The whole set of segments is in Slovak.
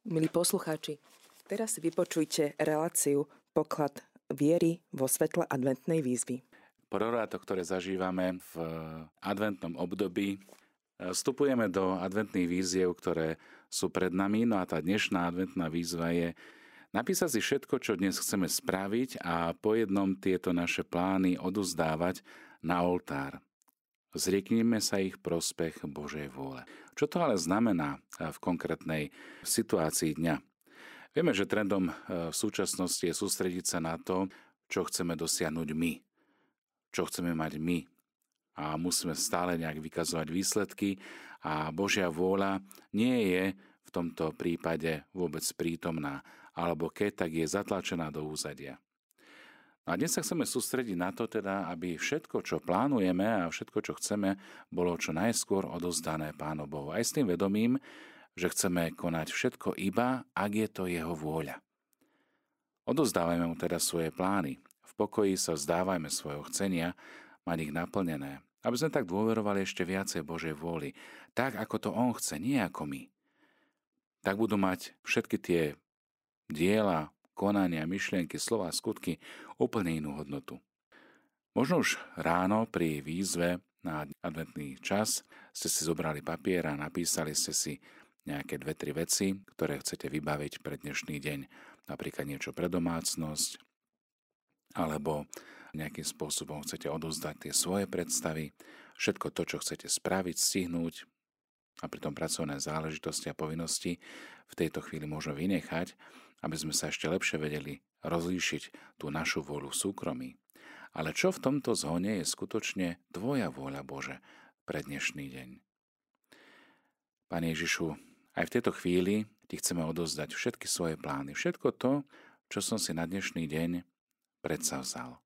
Milí poslucháči, teraz si vypočujte reláciu Poklad viery vo svetle adventnej výzvy. Prororáto, ktoré zažívame v adventnom období, vstupujeme do adventných víziev, ktoré sú pred nami. No a tá dnešná adventná výzva je napísať si všetko, čo dnes chceme spraviť a po jednom tieto naše plány odozdávať na oltár. Zrieknime sa ich prospech Božej vôle. Čo to ale znamená v konkrétnej situácii dňa? Vieme, že trendom v súčasnosti je sústrediť sa na to, čo chceme dosiahnuť my, čo chceme mať my. A musíme stále nejak vykazovať výsledky a Božia vôľa nie je v tomto prípade vôbec prítomná, alebo keď, tak je zatlačená do úzadia. A dnes sa chceme sústrediť na to teda, aby všetko, čo plánujeme a všetko, čo chceme, bolo čo najskôr odozdané Pánu Bohu. Aj s tým vedomím, že chceme konať všetko iba, ak je to Jeho vôľa. Odozdávajme mu teda svoje plány. V pokoji sa vzdávajme svojho chcenia, mať ich naplnené, aby sme tak dôverovali ešte viacej Božej vôli, tak ako to On chce, nie ako my. Tak budú mať všetky tie diela, konania, myšlienky, slova, skutky úplne inú hodnotu. Možno už ráno pri výzve na adventný čas ste si zobrali papier a napísali ste si nejaké dve, tri veci, ktoré chcete vybaviť pre dnešný deň. Napríklad niečo pre domácnosť, alebo nejakým spôsobom chcete odozdať tie svoje predstavy, všetko to, čo chcete spraviť, stihnúť a pritom pracovné záležitosti a povinnosti v tejto chvíli môžeme vynechať aby sme sa ešte lepšie vedeli rozlíšiť tú našu vôľu v súkromí. Ale čo v tomto zhone je skutočne Tvoja vôľa, Bože, pre dnešný deň? Pane Ježišu, aj v tejto chvíli Ti chceme odozdať všetky svoje plány, všetko to, čo som si na dnešný deň predsavzal.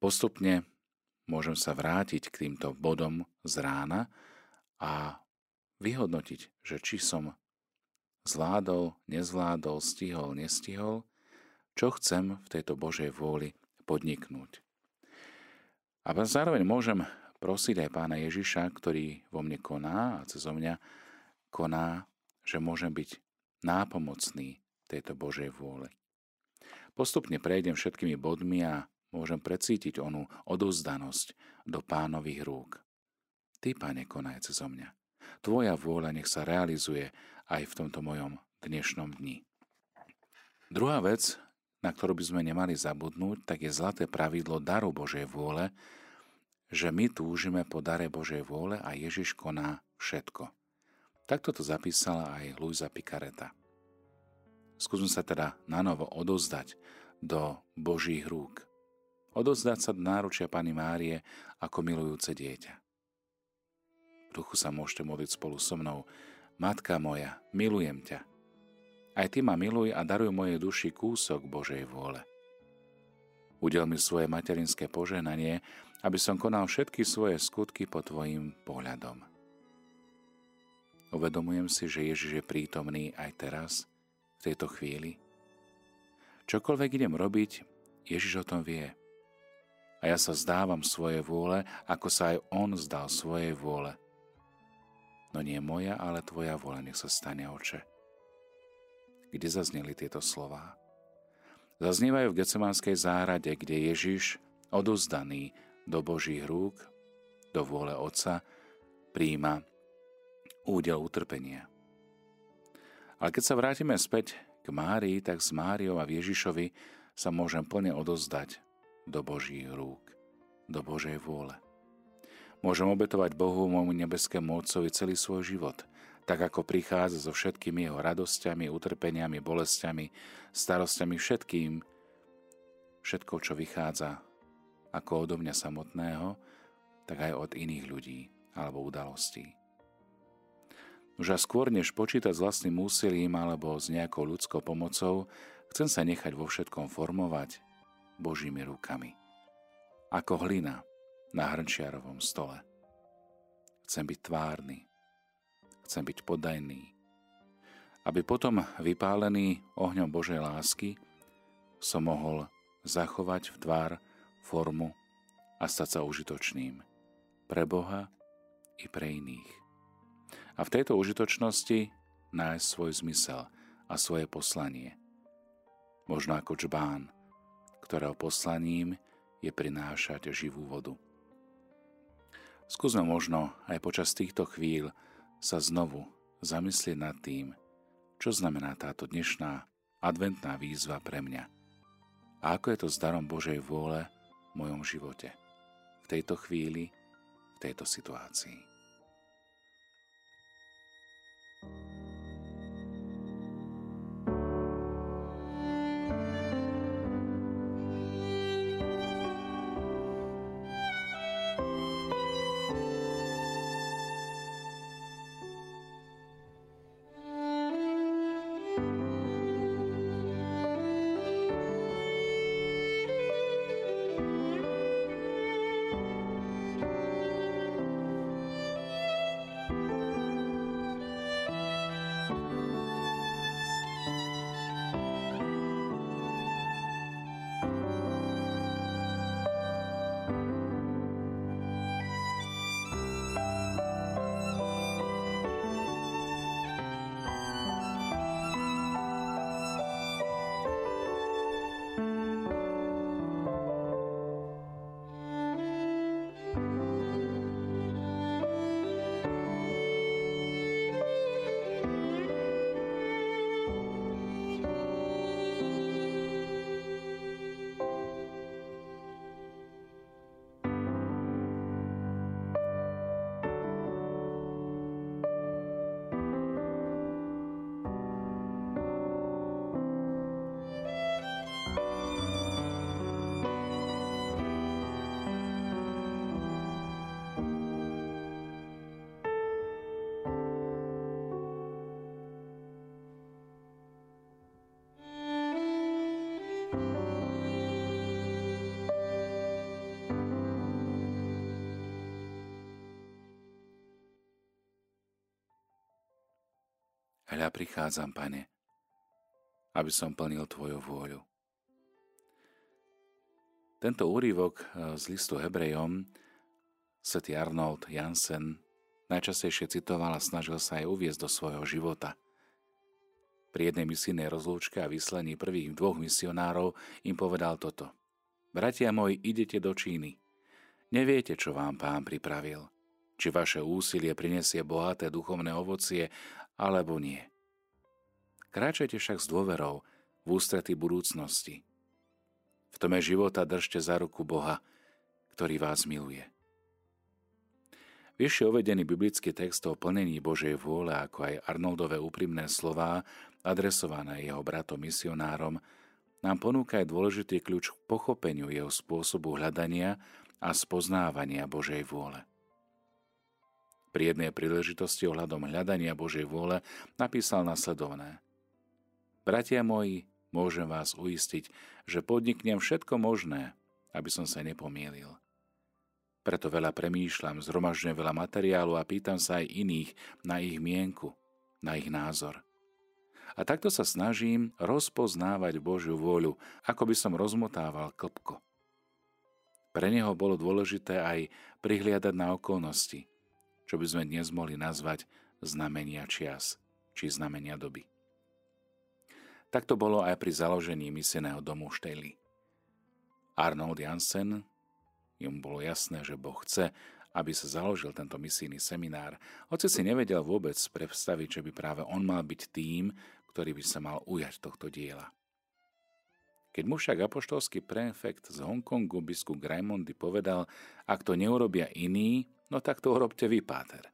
Postupne môžem sa vrátiť k týmto bodom z rána a vyhodnotiť, že či som zvládol, nezvládol, stihol, nestihol, čo chcem v tejto Božej vôli podniknúť. A zároveň môžem prosiť aj pána Ježiša, ktorý vo mne koná a cez mňa koná, že môžem byť nápomocný tejto Božej vôle. Postupne prejdem všetkými bodmi a môžem precítiť onú odozdanosť do pánových rúk. Ty, pane, konaj cez mňa. Tvoja vôľa nech sa realizuje aj v tomto mojom dnešnom dni. Druhá vec, na ktorú by sme nemali zabudnúť, tak je zlaté pravidlo daru Božej vôle, že my túžime po dare Božej vôle a Ježiš koná všetko. Takto to zapísala aj Luisa Picareta. Skúsme sa teda na novo odozdať do Božích rúk. Odozdať sa do náručia Pany Márie ako milujúce dieťa. V duchu sa môžete modliť spolu so mnou Matka moja, milujem ťa. Aj ty ma miluj a daruj mojej duši kúsok Božej vôle. Udel mi svoje materinské poženanie, aby som konal všetky svoje skutky pod tvojim pohľadom. Uvedomujem si, že Ježiš je prítomný aj teraz, v tejto chvíli. Čokoľvek idem robiť, Ježiš o tom vie. A ja sa zdávam svoje vôle, ako sa aj On zdal svojej vôle – no nie moja, ale tvoja vola nech sa stane, oče. Kde zazneli tieto slová? Zaznievajú v Gecemánskej záhrade, kde Ježiš, odozdaný do Božích rúk, do vôle Otca, príjima údel utrpenia. Ale keď sa vrátime späť k Márii, tak s Máriou a Ježišovi sa môžem plne odozdať do Božích rúk, do Božej vôle. Môžem obetovať Bohu, môjmu nebeskému Otcovi celý svoj život, tak ako prichádza so všetkými jeho radosťami, utrpeniami, bolestiami, starostiami, všetkým, všetko, čo vychádza ako odo mňa samotného, tak aj od iných ľudí alebo udalostí. Už a skôr, než počítať s vlastným úsilím alebo s nejakou ľudskou pomocou, chcem sa nechať vo všetkom formovať Božími rukami. Ako hlina, na hrnčiarovom stole. Chcem byť tvárny, chcem byť podajný, aby potom vypálený ohňom Božej lásky som mohol zachovať v tvár formu a stať sa užitočným pre Boha i pre iných. A v tejto užitočnosti nájsť svoj zmysel a svoje poslanie. Možno ako čbán, ktorého poslaním je prinášať živú vodu. Skúsme možno aj počas týchto chvíľ sa znovu zamyslieť nad tým, čo znamená táto dnešná adventná výzva pre mňa. A ako je to s darom Božej vôle v mojom živote. V tejto chvíli, v tejto situácii. Hľa prichádzam, Pane, aby som plnil Tvoju vôľu. Tento úrivok e, z listu Hebrejom svätý Arnold Jansen najčastejšie citoval a snažil sa aj uviezť do svojho života. Pri jednej misijnej rozlúčke a vyslení prvých dvoch misionárov im povedal toto. Bratia moji, idete do Číny. Neviete, čo vám pán pripravil. Či vaše úsilie prinesie bohaté duchovné ovocie alebo nie. Kráčajte však s dôverou v ústrety budúcnosti. V tome života držte za ruku Boha, ktorý vás miluje. Vyššie uvedený biblický text o plnení Božej vôle, ako aj Arnoldové úprimné slová, adresované jeho bratom misionárom, nám ponúka aj dôležitý kľúč k pochopeniu jeho spôsobu hľadania a spoznávania Božej vôle. Pri jednej príležitosti ohľadom hľadania Božej vôle napísal nasledovné. Bratia moji, môžem vás uistiť, že podniknem všetko možné, aby som sa nepomielil. Preto veľa premýšľam, zhromažďujem veľa materiálu a pýtam sa aj iných na ich mienku, na ich názor. A takto sa snažím rozpoznávať Božiu vôľu, ako by som rozmotával klpko. Pre neho bolo dôležité aj prihliadať na okolnosti, čo by sme dnes mohli nazvať znamenia čias, či znamenia doby. Tak to bolo aj pri založení misijného domu Štejly. Arnold Jansen, jemu bolo jasné, že Boh chce, aby sa založil tento misijný seminár, hoci si nevedel vôbec predstaviť, že by práve on mal byť tým, ktorý by sa mal ujať tohto diela. Keď mu však apoštolský prefekt z Hongkongu biskup Graimondy povedal, ak to neurobia iní, No tak to urobte vy, páter.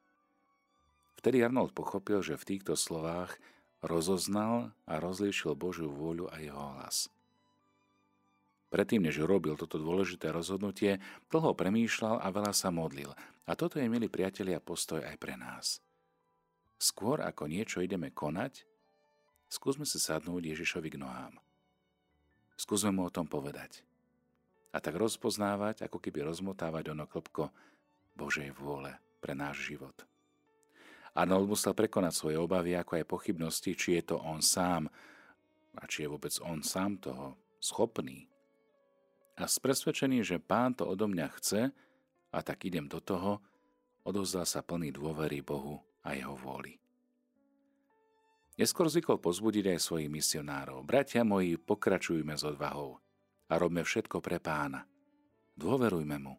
Vtedy Arnold pochopil, že v týchto slovách rozoznal a rozlíšil Božiu vôľu a jeho hlas. Predtým, než robil toto dôležité rozhodnutie, dlho premýšľal a veľa sa modlil. A toto je, milí priatelia, postoj aj pre nás. Skôr ako niečo ideme konať, skúsme si sadnúť Ježišovi k nohám. Skúsme mu o tom povedať. A tak rozpoznávať, ako keby rozmotávať ono klopko, Božej vôle pre náš život. Arnold musel prekonať svoje obavy, ako aj pochybnosti, či je to on sám a či je vôbec on sám toho schopný. A s presvedčením, že pán to odo mňa chce a tak idem do toho, odozdal sa plný dôvery Bohu a jeho vôli. Neskôr zvykol pozbudiť aj svojich misionárov. Bratia moji, pokračujme s odvahou a robme všetko pre pána. Dôverujme mu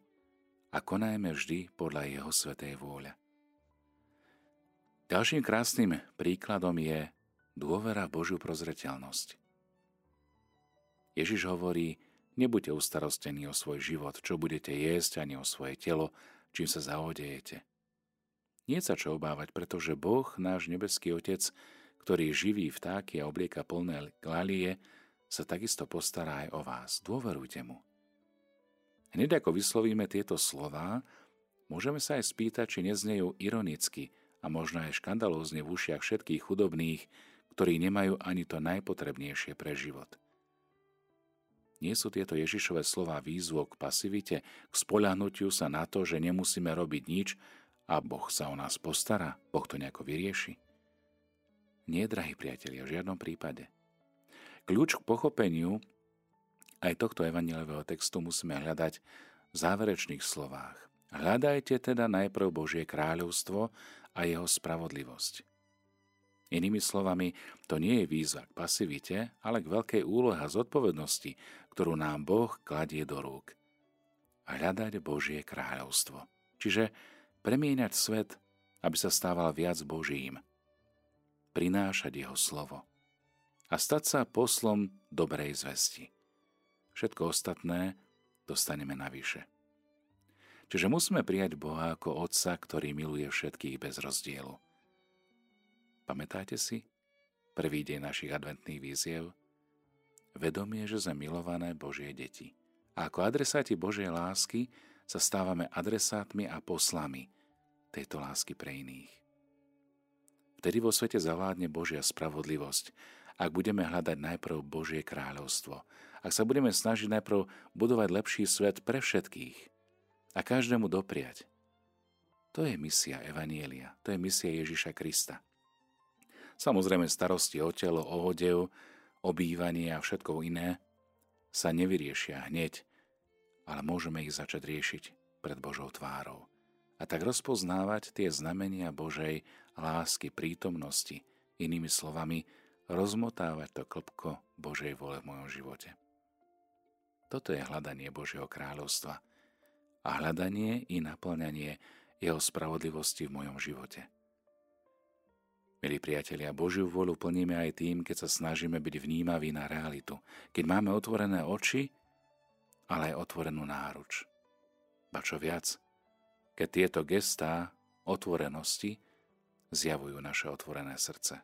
a konajme vždy podľa jeho svetej vôľa. Ďalším krásnym príkladom je dôvera v Božiu prozreteľnosť. Ježiš hovorí, nebuďte ustarostení o svoj život, čo budete jesť, ani o svoje telo, čím sa zaodejete. Nie sa čo obávať, pretože Boh, náš nebeský Otec, ktorý živí vtáky a oblieka plné lalie, sa takisto postará aj o vás. Dôverujte mu. Hneď ako vyslovíme tieto slová, môžeme sa aj spýtať, či neznejú ironicky možno aj škandalózne v ušiach všetkých chudobných, ktorí nemajú ani to najpotrebnejšie pre život. Nie sú tieto Ježišové slova výzvo k pasivite, k spoľahnutiu sa na to, že nemusíme robiť nič a Boh sa o nás postará, Boh to nejako vyrieši? Nie, drahí priatelia, v žiadnom prípade. Kľúč k pochopeniu aj tohto evanielového textu musíme hľadať v záverečných slovách. Hľadajte teda najprv Božie kráľovstvo a jeho spravodlivosť. Inými slovami, to nie je výzva k pasivite, ale k veľkej úlohe a zodpovednosti, ktorú nám Boh kladie do rúk. Hľadať Božie kráľovstvo. Čiže premieňať svet, aby sa stával viac Božím – prinášať jeho slovo a stať sa poslom dobrej zvesti. Všetko ostatné dostaneme navyše. Čiže musíme prijať Boha ako Otca, ktorý miluje všetkých bez rozdielu. Pamätáte si? Prvý deň našich adventných víziev? Vedomie, že sme milované Božie deti. A ako adresáti Božej lásky sa stávame adresátmi a poslami tejto lásky pre iných. Vtedy vo svete zavládne Božia spravodlivosť, ak budeme hľadať najprv Božie kráľovstvo, ak sa budeme snažiť najprv budovať lepší svet pre všetkých a každému dopriať. To je misia Evanielia, to je misia Ježiša Krista. Samozrejme starosti o telo, o odev, o bývanie a všetko iné sa nevyriešia hneď, ale môžeme ich začať riešiť pred Božou tvárou a tak rozpoznávať tie znamenia Božej lásky, prítomnosti, inými slovami, rozmotávať to klopko Božej vole v mojom živote. Toto je hľadanie Božieho kráľovstva a hľadanie i naplňanie Jeho spravodlivosti v mojom živote. Milí priatelia, Božiu vôľu plníme aj tým, keď sa snažíme byť vnímaví na realitu, keď máme otvorené oči, ale aj otvorenú náruč. Ba čo viac, keď tieto gestá otvorenosti zjavujú naše otvorené srdce.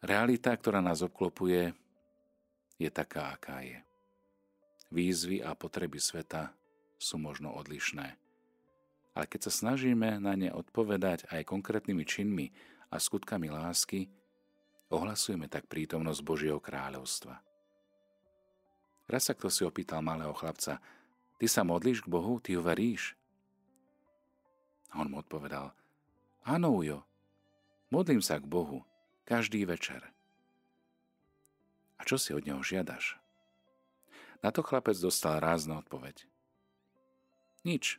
Realita, ktorá nás obklopuje, je taká, aká je. Výzvy a potreby sveta sú možno odlišné. Ale keď sa snažíme na ne odpovedať aj konkrétnymi činmi a skutkami lásky, ohlasujeme tak prítomnosť Božieho kráľovstva. Raz sa kto si opýtal malého chlapca, Ty sa modlíš k Bohu, ty ho veríš? A on mu odpovedal, áno, Ujo, modlím sa k Bohu každý večer. A čo si od neho žiadaš? Na to chlapec dostal rázna odpoveď. Nič.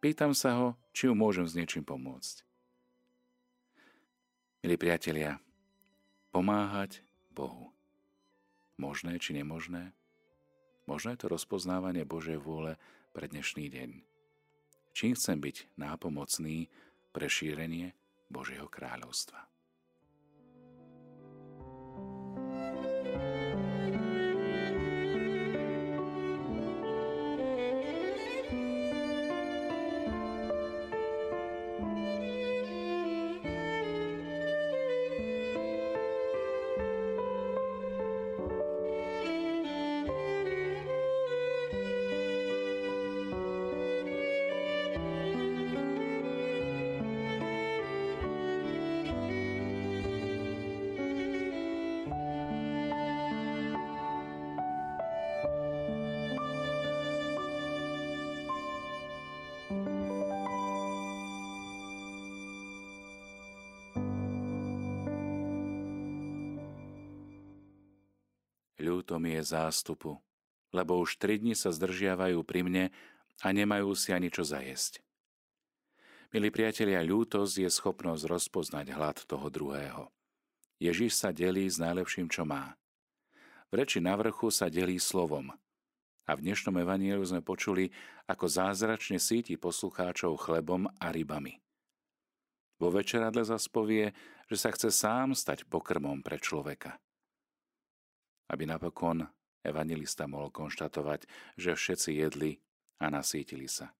Pýtam sa ho, či mu môžem s niečím pomôcť. Milí priatelia, pomáhať Bohu. Možné či nemožné? Možno je to rozpoznávanie Božej vôle pre dnešný deň. Čím chcem byť nápomocný pre šírenie Božieho kráľovstva. Ľúto mi je zástupu, lebo už tri dni sa zdržiavajú pri mne a nemajú si ani čo zajesť. Milí priatelia, ľútosť je schopnosť rozpoznať hlad toho druhého. Ježiš sa delí s najlepším, čo má. V reči na vrchu sa delí slovom. A v dnešnom evaníliu sme počuli, ako zázračne síti poslucháčov chlebom a rybami. Vo večeradle zas povie, že sa chce sám stať pokrmom pre človeka. Aby napokon evangelista mohol konštatovať, že všetci jedli a nasítili sa.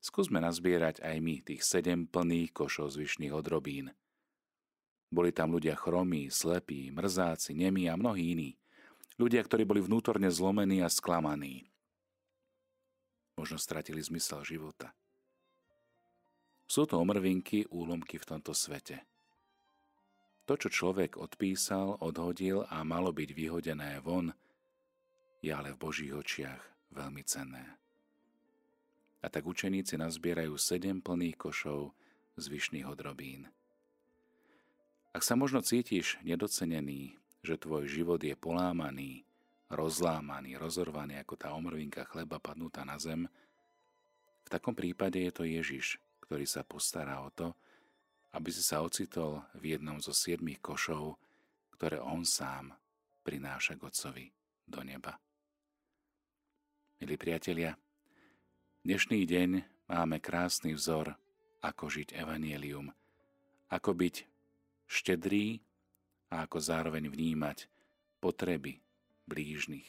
Skúsme nazbierať aj my tých sedem plných košov zvyšných odrobín. Boli tam ľudia chromí, slepí, mrzáci, nemí a mnohí iní. Ľudia, ktorí boli vnútorne zlomení a sklamaní. Možno stratili zmysel života. Sú to omrvinky, úlomky v tomto svete. To, čo človek odpísal, odhodil a malo byť vyhodené von, je ale v Božích očiach veľmi cenné. A tak učeníci nazbierajú sedem plných košov zvyšných odrobín. Ak sa možno cítiš nedocenený, že tvoj život je polámaný, rozlámaný, rozorvaný ako tá omrvinka chleba padnutá na zem, v takom prípade je to Ježiš, ktorý sa postará o to, aby si sa ocitol v jednom zo siedmých košov, ktoré on sám prináša k do neba. Milí priatelia, Dnešný deň máme krásny vzor, ako žiť evanielium, ako byť štedrý a ako zároveň vnímať potreby blížnych.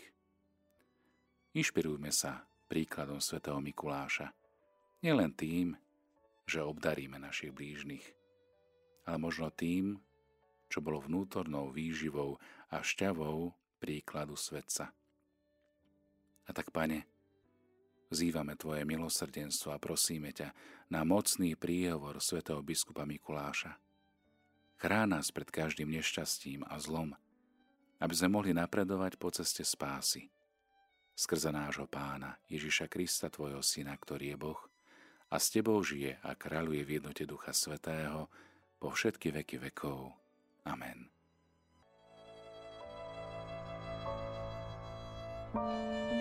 Inšpirujme sa príkladom svätého Mikuláša. Nielen tým, že obdaríme našich blížnych, ale možno tým, čo bolo vnútornou výživou a šťavou príkladu svetca. A tak, pane, Vzývame Tvoje milosrdenstvo a prosíme ťa na mocný príhovor svätého biskupa Mikuláša. Chrán nás pred každým nešťastím a zlom, aby sme mohli napredovať po ceste spásy. Skrze nášho pána Ježiša Krista, Tvojho syna, ktorý je Boh, a s Tebou žije a kráľuje v jednote Ducha Svetého po všetky veky vekov. Amen. thank you